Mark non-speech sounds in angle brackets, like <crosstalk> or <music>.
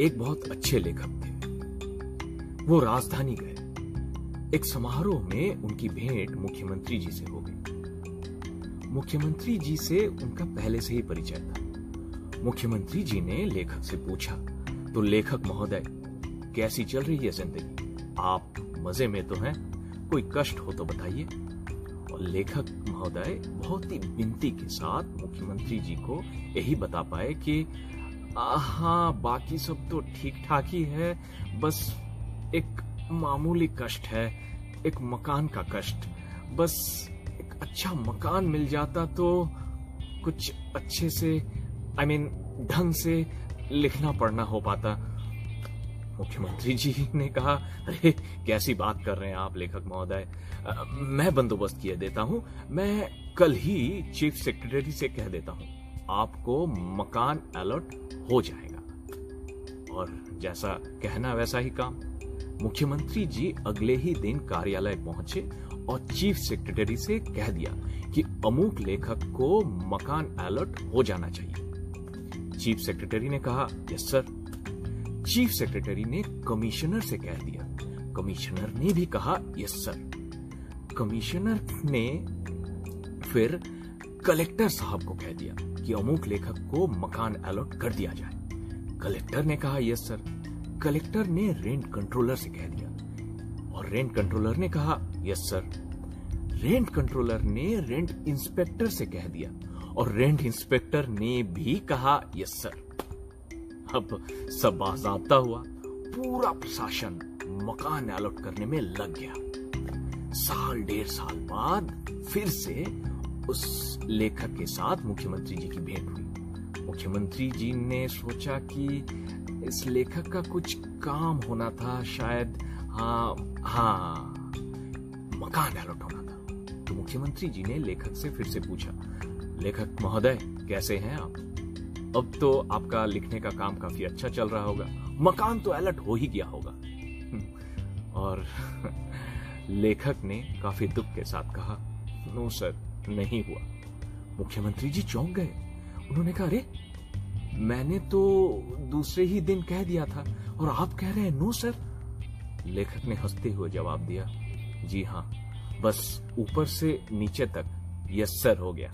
एक बहुत अच्छे लेखक थे। वो राजधानी गए। एक समारोह में उनकी भेंट मुख्यमंत्री जी से हो गई। मुख्यमंत्री जी से उनका पहले से ही परिचय था। मुख्यमंत्री जी ने लेखक से पूछा तो लेखक महोदय, कैसी चल रही है ज़िंदगी? आप मज़े में तो हैं, कोई कष्ट हो तो बताइए। और लेखक महोदय बहुत ही विनती के साथ मुख्यमंत्री जी को यही बता पाए कि हाँ बाकी सब तो ठीक ठाक ही है। बस एक मामूली कष्ट है एक मकान का कष्ट। बस एक अच्छा मकान मिल जाता तो कुछ अच्छे से आई I मीन mean, ढंग से लिखना पढ़ना हो पाता। मुख्यमंत्री जी ने कहा अरे कैसी बात कर रहे हैं आप लेखक महोदय। मैं बंदोबस्त किए देता हूँ। मैं कल ही चीफ सेक्रेटरी से कह देता हूँ। आपको मकान अलर्ट हो जाएगा। और जैसा कहना वैसा ही काम। मुख्यमंत्री जी अगले ही दिन कार्यालय पहुँचे और चीफ सेक्रेटरी से कह दिया कि अमुक लेखक को मकान अलर्ट हो जाना चाहिए। चीफ सेक्रेटरी ने कहा, यस, सर। चीफ सेक्रेटरी ने कमिश्नर से कह दिया। कमिश्नर ने भी कहा, यस, सर। कमिश्नर ने फिर कलेक्टर साहब को कह दिया कि अमुक लेखक को मकान अलॉट कर दिया जाए। कलेक्टर ने कहा, यस, सर। कलेक्टर ने रेंट कंट्रोलर से कह दिया। और रेंट कंट्रोलर ने कहा, यस, सर। रेंट कंट्रोलर ने रेंट इंस्पेक्टर से कह दिया और रेंट इंस्पेक्टर ने भी कहा, यस, सर। अब सब बाजाबता हुआ। पूरा प्रशासन मकान अलॉट करने में लग गया। साल डेढ़ साल बाद फिर से उस लेखक के साथ मुख्यमंत्री जी की भेंट हुई। मुख्यमंत्री जी ने सोचा कि इस लेखक का कुछ काम होना था, शायद हाँ हाँ मकान अलॉट होना था। तो मुख्यमंत्री जी ने लेखक से फिर से पूछा, लेखक महोदय, कैसे हैं आप? अब तो आपका लिखने का काम काफ़ी अच्छा चल रहा होगा। मकान तो अलर्ट हो ही गया होगा। और <laughs> लेखक ने काफ़ी दुख के साथ कहा, नो, सर नहीं हुआ। मुख्यमंत्री जी चौंक गए। उन्होंने कहा, अरे, मैंने तो दूसरे ही दिन कह दिया था, और आप कह रहे हैं, नो, सर। लेखक ने हँसते हुए जवाब दिया, जी हाँ बस ऊपर से नीचे तक, यस, सर, हो गया।